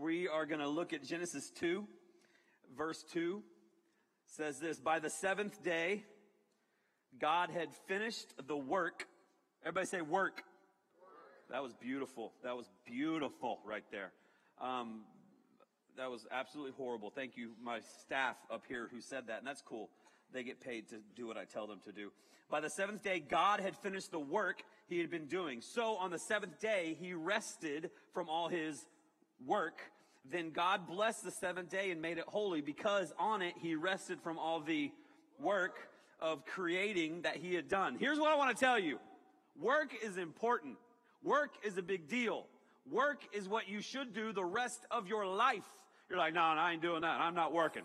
We are going to look at Genesis 2, verse 2 says this, by the seventh day, God had finished the work. Everybody say work. That was beautiful. That was beautiful right there. Um, that was absolutely horrible. Thank you, my staff up here who said that, and that's cool. They get paid to do what I tell them to do. By the seventh day, God had finished the work he had been doing. So on the seventh day, he rested from all his work. Then God blessed the seventh day and made it holy because on it he rested from all the work of creating that he had done. Here's what I want to tell you. Work is important. Work is a big deal. Work is what you should do the rest of your life. You're like, no, no I ain't doing that. I'm not working.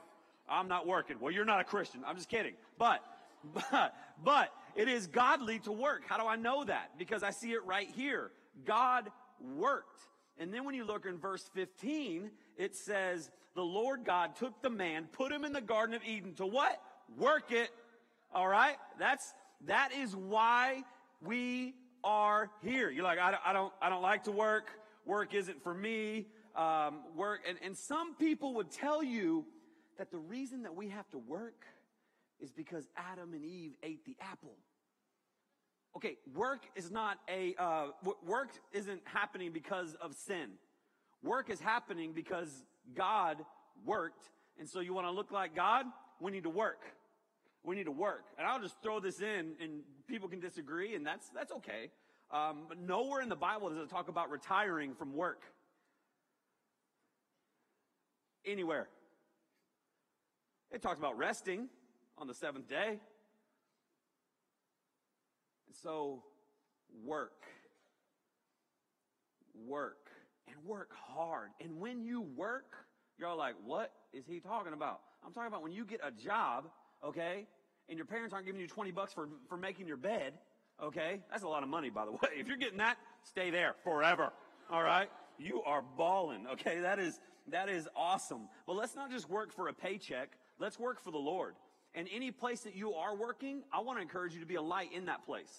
I'm not working. Well, you're not a Christian. I'm just kidding. But, but, but it is godly to work. How do I know that? Because I see it right here. God worked. And then when you look in verse 15, it says, the Lord God took the man, put him in the Garden of Eden to what? Work it. All right? That's, that is why we are here. You're like, I don't, I don't, I don't like to work. Work isn't for me. Um, work, and, and some people would tell you that the reason that we have to work is because Adam and Eve ate the apple. Okay, work is not a, uh, work isn't happening because of sin. Work is happening because God worked. And so you want to look like God? We need to work. We need to work. And I'll just throw this in and people can disagree and that's, that's okay. Um, but nowhere in the Bible does it talk about retiring from work. Anywhere. It talks about resting on the seventh day. So, work. Work. And work hard. And when you work, you're like, what is he talking about? I'm talking about when you get a job, okay, and your parents aren't giving you 20 bucks for, for making your bed, okay? That's a lot of money, by the way. If you're getting that, stay there forever, all right? You are balling, okay? That is, that is awesome. But let's not just work for a paycheck. Let's work for the Lord. And any place that you are working, I want to encourage you to be a light in that place.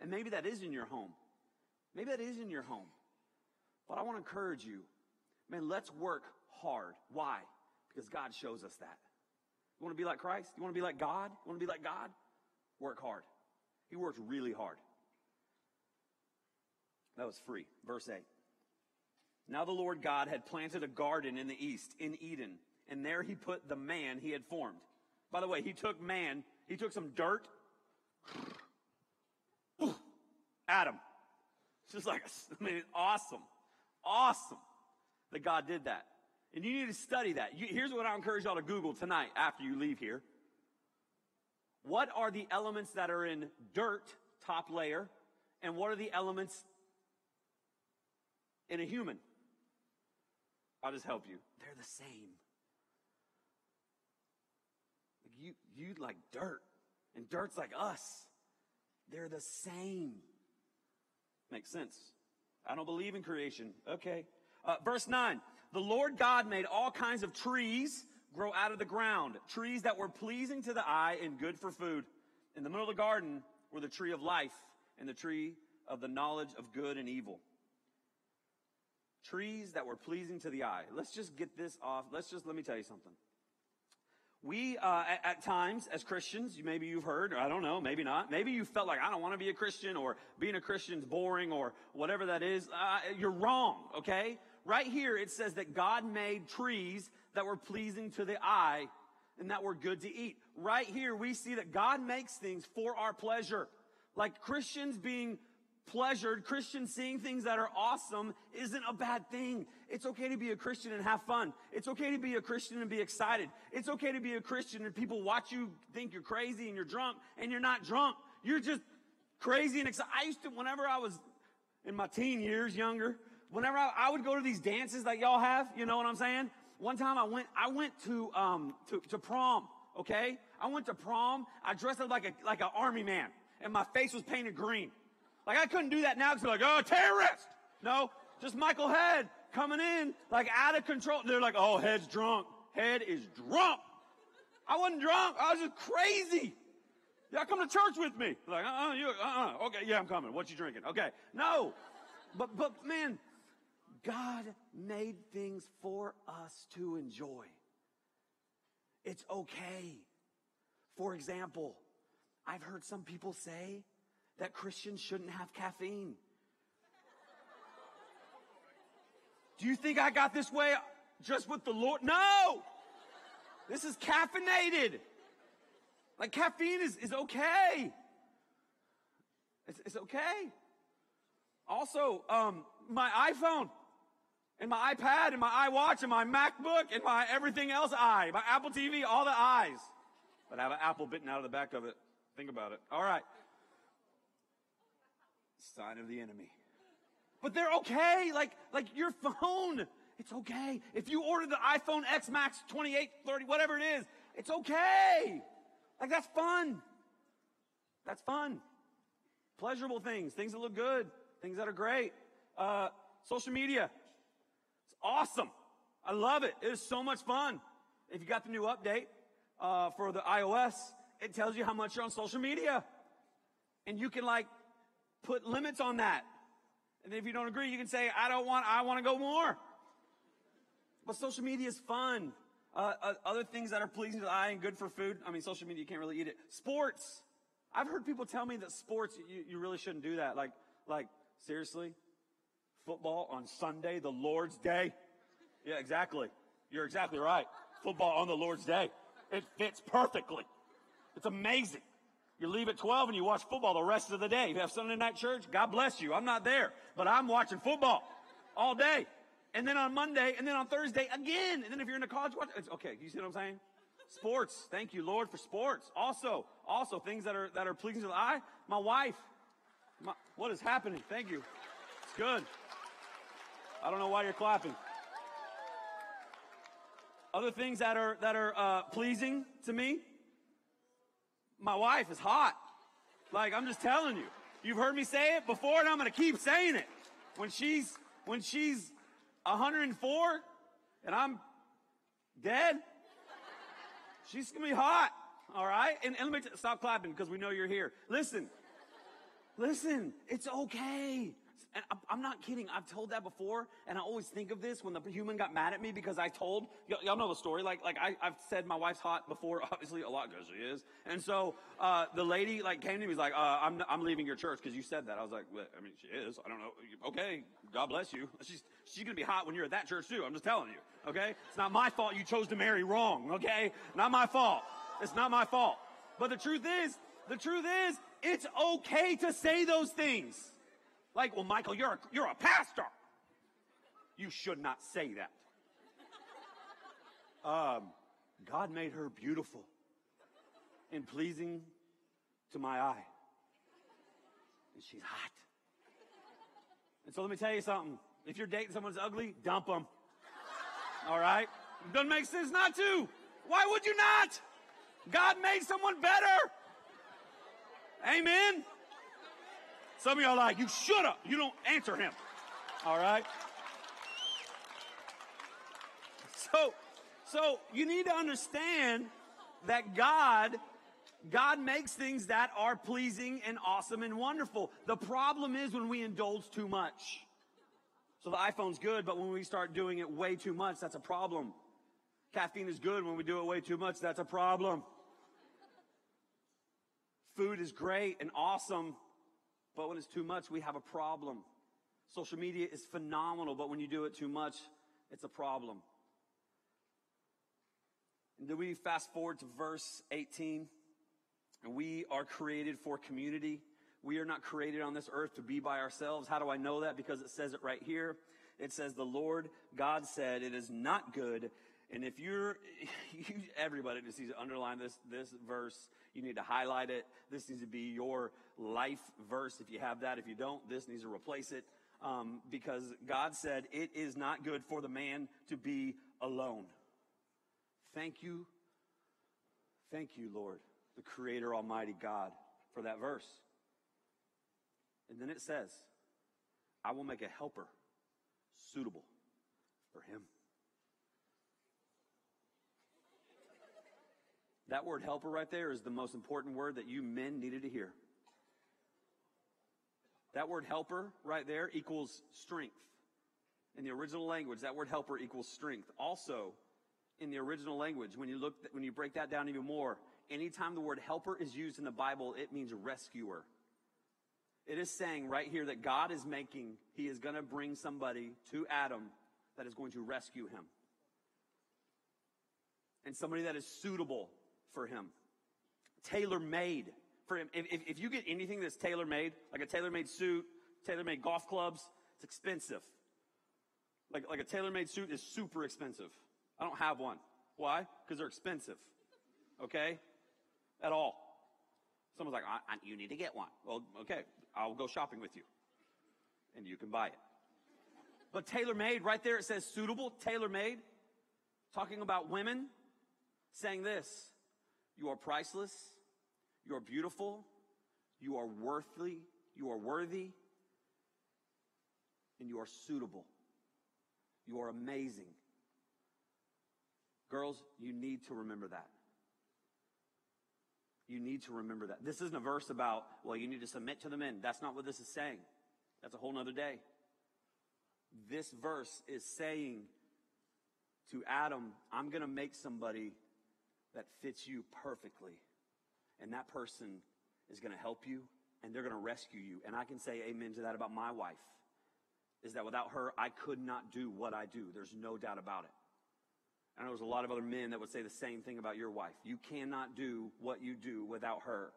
And maybe that is in your home. Maybe that is in your home. But I want to encourage you, man, let's work hard. Why? Because God shows us that. You want to be like Christ? You want to be like God? You want to be like God? Work hard. He worked really hard. That was free. Verse 8. Now the Lord God had planted a garden in the east, in Eden, and there he put the man he had formed. By the way, he took man, he took some dirt. Adam. It's just like, I mean, awesome. Awesome that God did that. And you need to study that. You, here's what I encourage y'all to Google tonight after you leave here. What are the elements that are in dirt, top layer, and what are the elements in a human? I'll just help you. They're the same. You, like dirt, and dirt's like us. They're the same. Makes sense. I don't believe in creation. Okay. Uh, verse 9. The Lord God made all kinds of trees grow out of the ground, trees that were pleasing to the eye and good for food. In the middle of the garden were the tree of life and the tree of the knowledge of good and evil. Trees that were pleasing to the eye. Let's just get this off. Let's just, let me tell you something. We, uh, at, at, times, as Christians, maybe you've heard, or I don't know, maybe not. Maybe you felt like, I don't want to be a Christian, or being a Christian's boring, or whatever that is. Uh, you're wrong, okay? Right here, it says that God made trees that were pleasing to the eye and that were good to eat. Right here, we see that God makes things for our pleasure. Like Christians being pleasured, Christians seeing things that are awesome isn't a bad thing. It's okay to be a Christian and have fun. It's okay to be a Christian and be excited. It's okay to be a Christian and people watch you think you're crazy and you're drunk and you're not drunk. You're just crazy and excited. I used to, whenever I was in my teen years, younger, whenever I, I, would go to these dances that y'all have, you know what I'm saying? One time I went, I went to, um, to, to prom, okay? I went to prom. I dressed up like a, like an army man and my face was painted green. Like I couldn't do that now because they're like, oh, terrorist. No, just Michael Head coming in like out of control. They're like, oh, Head's drunk. Head is drunk. I wasn't drunk. I was just crazy. Y'all come to church with me. Like, uh-uh, you, uh-uh. Okay, yeah, I'm coming. What you drinking? Okay. No. But, but man, God made things for us to enjoy. It's okay. For example, I've heard some people say that Christians shouldn't have caffeine. Do you think I got this way just with the Lord? No! This is caffeinated. Like caffeine is, is okay. It's, it's okay. Also, um, my iPhone and my iPad and my iWatch and my MacBook and my everything else I, my Apple TV, all the eyes. But I have an apple bitten out of the back of it. Think about it. All right. Sign of the enemy. But they're okay. Like, like your phone. It's okay. If you order the iPhone X Max 28, 30, whatever it is, it's okay. Like that's fun. That's fun. Pleasurable things, things that look good, things that are great. Uh, social media. It's awesome. I love it. It is so much fun. If you got the new update, uh, for the iOS, it tells you how much you're on social media. And you can like put limits on that. And if you don't agree, you can say, I don't want, I want to go more. But social media is fun. Uh, uh, other things that are pleasing to the eye and good for food. I mean, social media, you can't really eat it. Sports. I've heard people tell me that sports, you, you really shouldn't do that. Like, like, seriously? Football on Sunday, the Lord's day? Yeah, exactly. You're exactly right. Football on the Lord's day. It fits perfectly. It's amazing. You leave at 12 and you watch football the rest of the day. You have Sunday night church. God bless you. I'm not there, but I'm watching football all day. And then on Monday, and then on Thursday again. And then if you're in a college, watch, it's okay. You see what I'm saying? Sports. Thank you, Lord, for sports. Also, also things that are, that are pleasing to the eye. My wife. My, what is happening? Thank you. It's good. I don't know why you're clapping. Other things that are, that are, uh, pleasing to me. My wife is hot. Like, I'm just telling you. You've heard me say it before and I'm gonna keep saying it. When she's, when she's 104 and I'm dead, she's gonna be hot. All right? And, and let me t- stop clapping because we know you're here. Listen. Listen. It's okay and I'm not kidding. I've told that before, and I always think of this when the human got mad at me because I told y- y'all know the story. Like, like I, have said my wife's hot before, obviously a lot because she is. And so uh, the lady like came to me, was like, uh, "I'm I'm leaving your church because you said that." I was like, well, "I mean, she is. I don't know. Okay, God bless you. She's she's gonna be hot when you're at that church too. I'm just telling you. Okay, it's not my fault you chose to marry wrong. Okay, not my fault. It's not my fault. But the truth is, the truth is, it's okay to say those things. Like, well, Michael, you're a, you're a pastor. You should not say that. Um, God made her beautiful and pleasing to my eye. And she's hot. And so let me tell you something. If you're dating someone's ugly, dump them. All right? Doesn't make sense not to. Why would you not? God made someone better. Amen. Some of y'all like, you should have. You don't answer him. All right? So, so you need to understand that God, God makes things that are pleasing and awesome and wonderful. The problem is when we indulge too much. So the iPhone's good, but when we start doing it way too much, that's a problem. Caffeine is good when we do it way too much, that's a problem. Food is great and awesome, but when it's too much, we have a problem. Social media is phenomenal, but when you do it too much, it's a problem. And then we fast forward to verse 18. And we are created for community. We are not created on this earth to be by ourselves. How do I know that? Because it says it right here. It says, the Lord God said, it is not good. And if you're, you, everybody just needs to underline this, this verse. You need to highlight it. This needs to be your life verse if you have that. If you don't, this needs to replace it. Um, because God said it is not good for the man to be alone. Thank you. Thank you, Lord, the creator almighty God for that verse. And then it says, I will make a helper suitable for him. That word helper right there is the most important word that you men needed to hear. That word helper right there equals strength. In the original language, that word helper equals strength. Also, in the original language, when you look, when you break that down even more, anytime the word helper is used in the Bible, it means rescuer. It is saying right here that God is making, He is going to bring somebody to Adam that is going to rescue him. And somebody that is suitable for him. Tailor made for him. If, if, you get anything that's tailor made, like a tailor made suit, tailor made golf clubs, it's expensive. Like, like a tailor made suit is super expensive. I don't have one. Why? Because they're expensive. Okay? At all. Someone's like, I, I, you need to get one. Well, okay, I'll go shopping with you. And you can buy it. But tailor made, right there, it says suitable, tailor made. Talking about women, saying this You are priceless, you are beautiful, you are worthy, you are worthy, and you are suitable. You are amazing. Girls, you need to remember that. You need to remember that. This isn't a verse about, well, you need to submit to the men. That's not what this is saying. That's a whole nother day. This verse is saying to Adam, I'm going to make somebody that fits you perfectly. And that person is going to help you and they're going to rescue you. And I can say amen to that about my wife. Is that without her, I could not do what I do. There's no doubt about it. I know there's a lot of other men that would say the same thing about your wife. You cannot do what you do without her.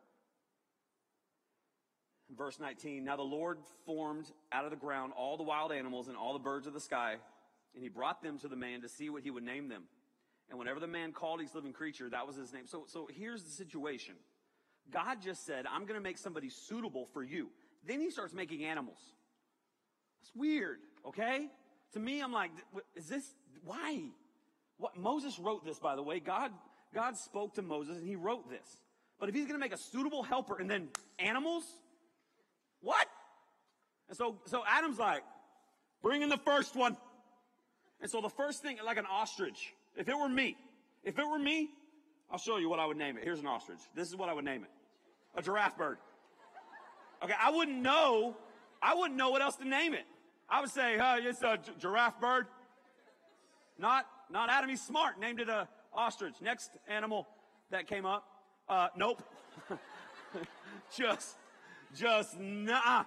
Verse 19, now the Lord formed out of the ground all the wild animals and all the birds of the sky, and he brought them to the man to see what he would name them. And whenever the man called each living creature, that was his name. So, so here's the situation. God just said, I'm going to make somebody suitable for you. Then he starts making animals. It's weird, okay? To me, I'm like, is this, why? What, Moses wrote this, by the way. God, God spoke to Moses and he wrote this. But if he's going to make a suitable helper and then animals, what? And so, so Adam's like, bring in the first one. And so the first thing, like an ostrich, if it were me, if it were me, I'll show you what I would name it. Here's an ostrich. This is what I would name it. A giraffe bird. Okay, I wouldn't know, I wouldn't know what else to name it. I would say, uh, it's a giraffe bird. Not, not Adam, he's smart, named it a ostrich. Next animal that came up, uh, nope. just just nah,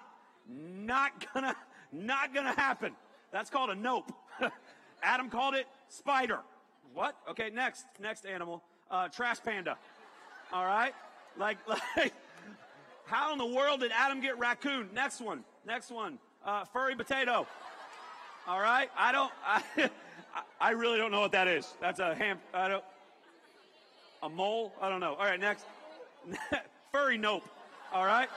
not gonna, not gonna happen. That's called a nope. Adam called it spider. What? Okay, next, next animal, uh, trash panda. All right, like, like, how in the world did Adam get raccoon? Next one, next one, uh, furry potato. All right, I don't, I, I really don't know what that is. That's a ham. I don't. A mole? I don't know. All right, next. furry nope. All right.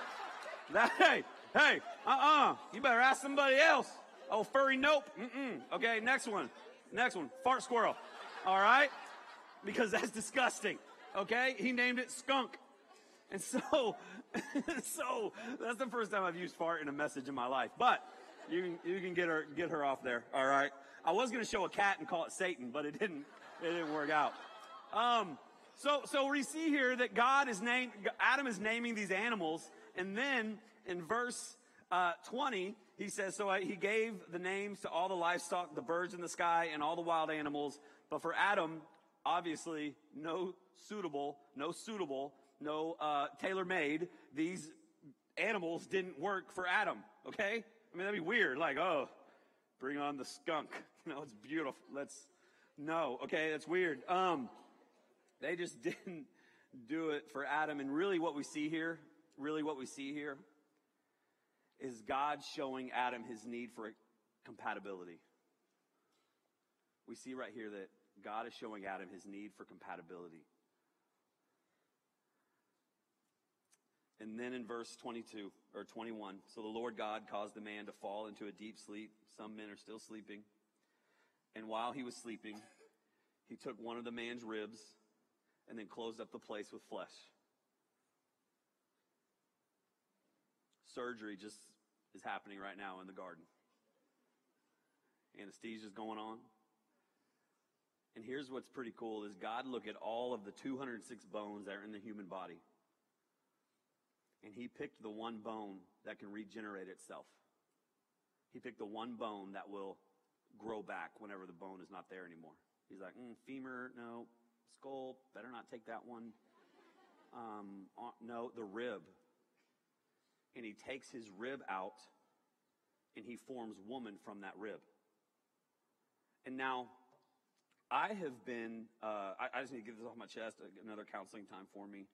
Hey, hey, uh-uh. You better ask somebody else. Oh, furry nope. Mm-mm. Okay, next one. Next one. Fart squirrel. All right? Because that's disgusting. Okay? He named it skunk. And so, so that's the first time I've used fart in a message in my life. But you can, you can get her, get her off there. All right? I was going to show a cat and call it Satan, but it didn't, it didn't work out. Um, so, so we see here that God is named, Adam is naming these animals and then in verse uh, 20, he says, So he gave the names to all the livestock, the birds in the sky, and all the wild animals. But for Adam, obviously, no suitable, no suitable, no uh, tailor made. These animals didn't work for Adam, okay? I mean, that'd be weird. Like, oh, bring on the skunk. You know, it's beautiful. Let's, no, okay, that's weird. Um, they just didn't do it for Adam. And really, what we see here really what we see here is God showing Adam his need for compatibility. We see right here that God is showing Adam his need for compatibility. And then in verse 22 or 21, so the Lord God caused the man to fall into a deep sleep. Some men are still sleeping. And while he was sleeping, he took one of the man's ribs and then closed up the place with flesh. surgery just is happening right now in the garden. Anesthesia is going on. And here's what's pretty cool is God looked at all of the 206 bones that are in the human body. And he picked the one bone that can regenerate itself. He picked the one bone that will grow back whenever the bone is not there anymore. He's like, mm, femur, no. Skull, better not take that one. Um, uh, no, the rib. And he takes his rib out and he forms woman from that rib. And now, I have been, uh, I, I, just need to get this off my chest, another counseling time for me.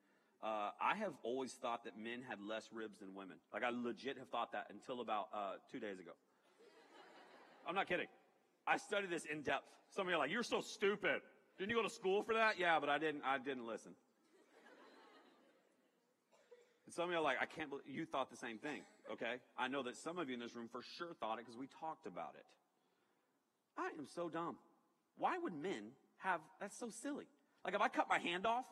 Uh, I have always thought that men had less ribs than women. Like, I legit have thought that until about uh, two days ago. I'm not kidding. I studied this in depth. Some of you are like, you're so stupid. Didn't you go to school for that? Yeah, but I didn't, I didn't listen. And some of you are like, I can't believe you thought the same thing. Okay. I know that some of you in this room for sure thought it because we talked about it. I am so dumb. Why would men have, that's so silly. Like if I cut my hand off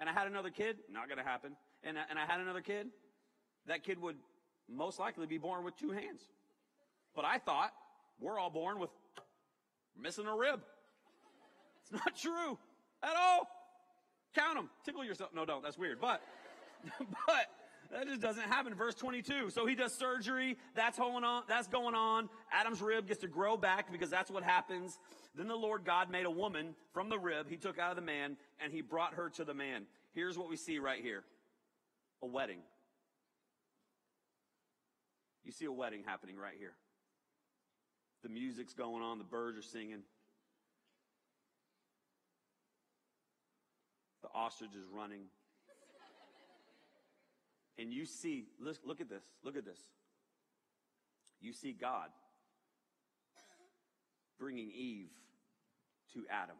and I had another kid, not going to happen. And, and I had another kid, that kid would most likely be born with two hands. But I thought we're all born with missing a rib. It's not true at all. Count them. Tickle yourself. No, don't. That's weird. But, but that just doesn't happen. Verse 22. So he does surgery. That's going on. That's going on. Adam's rib gets to grow back because that's what happens. Then the Lord God made a woman from the rib he took out of the man and he brought her to the man. Here's what we see right here. A wedding. You see a wedding happening right here. The music's going on, the birds are singing. The ostrich is running. And you see, look, look at this, look at this. You see God bringing Eve to Adam.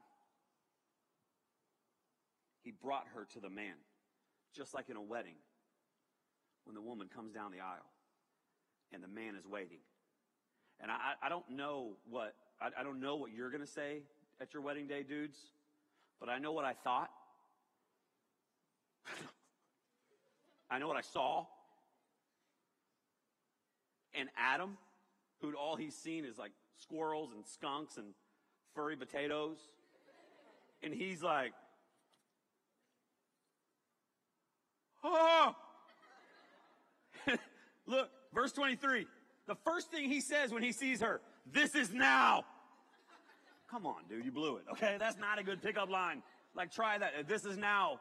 He brought her to the man, just like in a wedding, when the woman comes down the aisle and the man is waiting. And I, I don't know what, I, I don't know what you're going to say at your wedding day, dudes, but I know what I thought. I know what I saw. And Adam, who all he's seen is like squirrels and skunks and furry potatoes. And he's like, oh! Look, verse 23. The first thing he says when he sees her, this is now. Come on, dude, you blew it. Okay, that's not a good pickup line. Like, try that. This is now.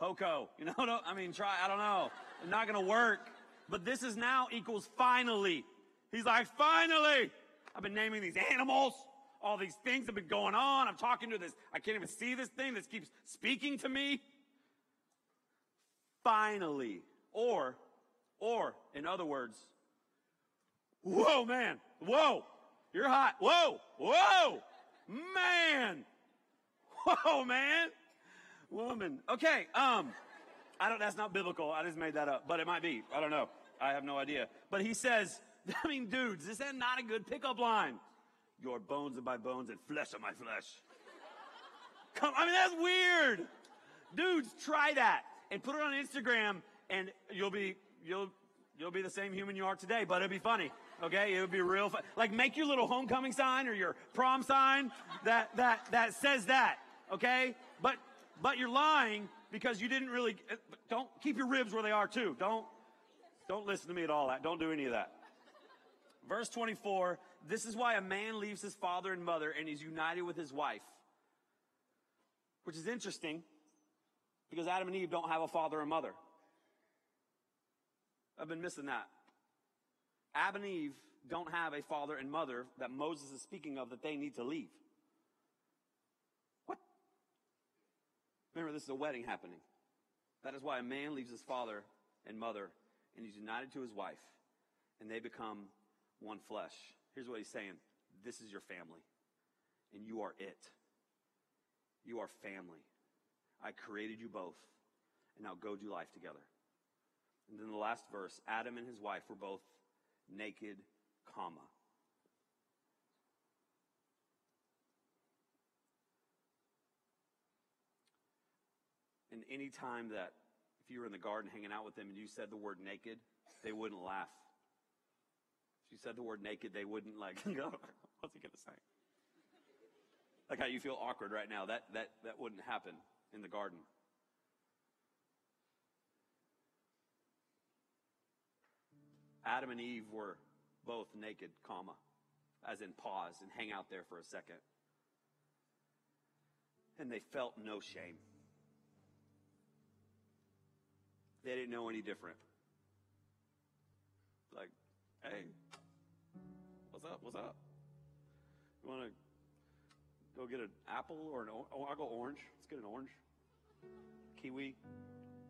Hoko. You know, no, I mean, try, I don't know. It's not gonna work. But this is now equals finally. He's like, finally! I've been naming these animals. All these things have been going on. I'm talking to this. I can't even see this thing. This keeps speaking to me. Finally. Or, or, in other words, whoa, man. Whoa. You're hot. Whoa. Whoa. Man. Whoa, man. Woman. Okay. Um, I don't, that's not biblical. I just made that up, but it might be. I don't know. I have no idea. But he says, I mean, dudes, is that not a good pickup line? Your bones are my bones and flesh are my flesh. Come, I mean, that's weird. Dudes, try that and put it on Instagram and you'll be, you'll, you'll be the same human you are today, but it'll be funny. Okay. It would be real fun. Like make your little homecoming sign or your prom sign that, that, that says that. Okay. But, but you're lying because you didn't really, eh, don't keep your ribs where they are too. Don't, don't listen to me at all. that Don't do any of that. Verse 24, this is why a man leaves his father and mother and is united with his wife. Which is interesting because Adam and Eve don't have a father and mother. I've been missing that. Adam and Eve don't have a father and mother that Moses is speaking of that they need to leave. Remember, this is a wedding happening. That is why a man leaves his father and mother and he's united to his wife and they become one flesh. Here's what he's saying. This is your family and you are it. You are family. I created you both and now go do life together. And then the last verse, Adam and his wife were both naked, comma. And any time that if you were in the garden hanging out with them and you said the word naked, they wouldn't laugh. If you said the word naked, they wouldn't like go, what's he gonna say? Like how you feel awkward right now. That that that wouldn't happen in the garden. Adam and Eve were both naked, comma. as in pause and hang out there for a second. And they felt no shame. They didn't know any different. Like, hey, what's up? What's up? You want to go get an apple or an? Oh, I'll go orange. Let's get an orange. Kiwi.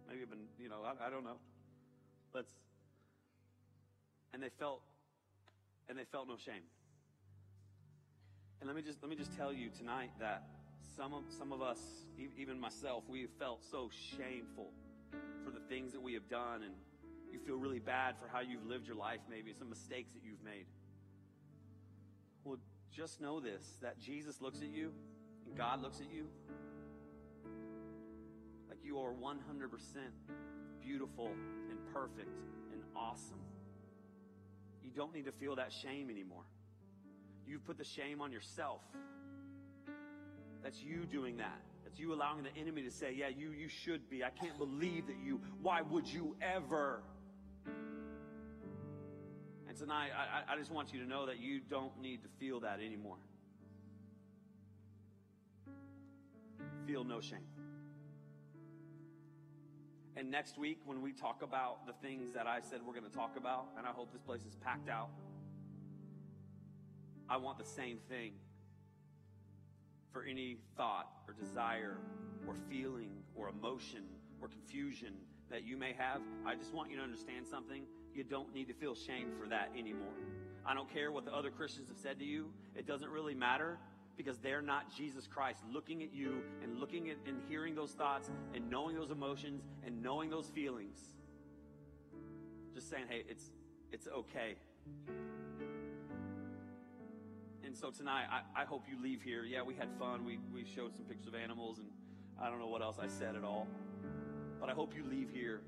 Maybe even you know I, I don't know. Let's. And they felt, and they felt no shame. And let me just let me just tell you tonight that some of some of us, even myself, we felt so shameful for the things that we have done, and you feel really bad for how you've lived your life, maybe some mistakes that you've made. Well, just know this that Jesus looks at you, and God looks at you like you are 100% beautiful and perfect and awesome. You don't need to feel that shame anymore. You've put the shame on yourself. That's you doing that. That's you allowing the enemy to say, yeah, you, you should be. I can't believe that you, why would you ever? And tonight, I, I just want you to know that you don't need to feel that anymore. Feel no shame. And next week, when we talk about the things that I said we're going to talk about, and I hope this place is packed out, I want the same thing for any thought or desire or feeling or emotion or confusion that you may have. I just want you to understand something. You don't need to feel shame for that anymore. I don't care what the other Christians have said to you. It doesn't really matter because they're not Jesus Christ looking at you and looking at and hearing those thoughts and knowing those emotions and knowing those feelings. Just saying, hey, it's it's okay. So tonight, I, I hope you leave here. Yeah, we had fun. We, we showed some pictures of animals, and I don't know what else I said at all. But I hope you leave here.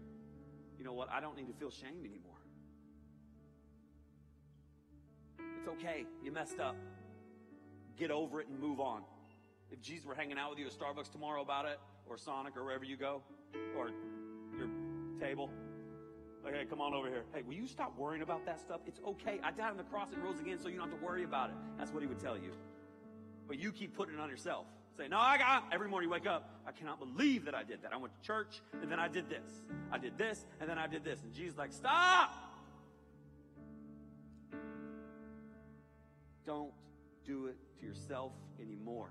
You know what? I don't need to feel shame anymore. It's okay. You messed up. Get over it and move on. If Jesus were hanging out with you at Starbucks tomorrow about it, or Sonic, or wherever you go, or your table, hey, come on over here. Hey, will you stop worrying about that stuff? It's okay. I died on the cross and rose again, so you don't have to worry about it. That's what he would tell you. But you keep putting it on yourself. Say, no, I got, every morning you wake up, I cannot believe that I did that. I went to church, and then I did this. I did this, and then I did this. And Jesus like, stop! Don't do it to yourself anymore.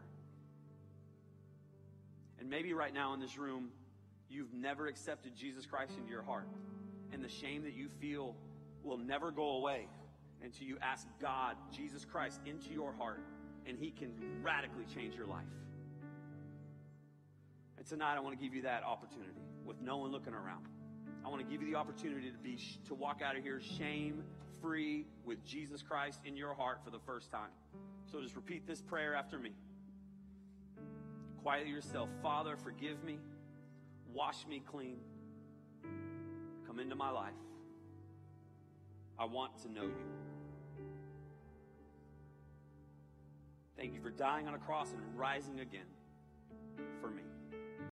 And maybe right now in this room, you've never accepted Jesus Christ into your heart and the shame that you feel will never go away until you ask God, Jesus Christ, into your heart, and He can radically change your life. And tonight, I want to give you that opportunity with no one looking around. I want to give you the opportunity to be to walk out of here shame free with Jesus Christ in your heart for the first time. So just repeat this prayer after me. Quiet yourself. Father, forgive me. Wash me clean. Come into my life. I want to know you. Thank you for dying on a cross and rising again for me.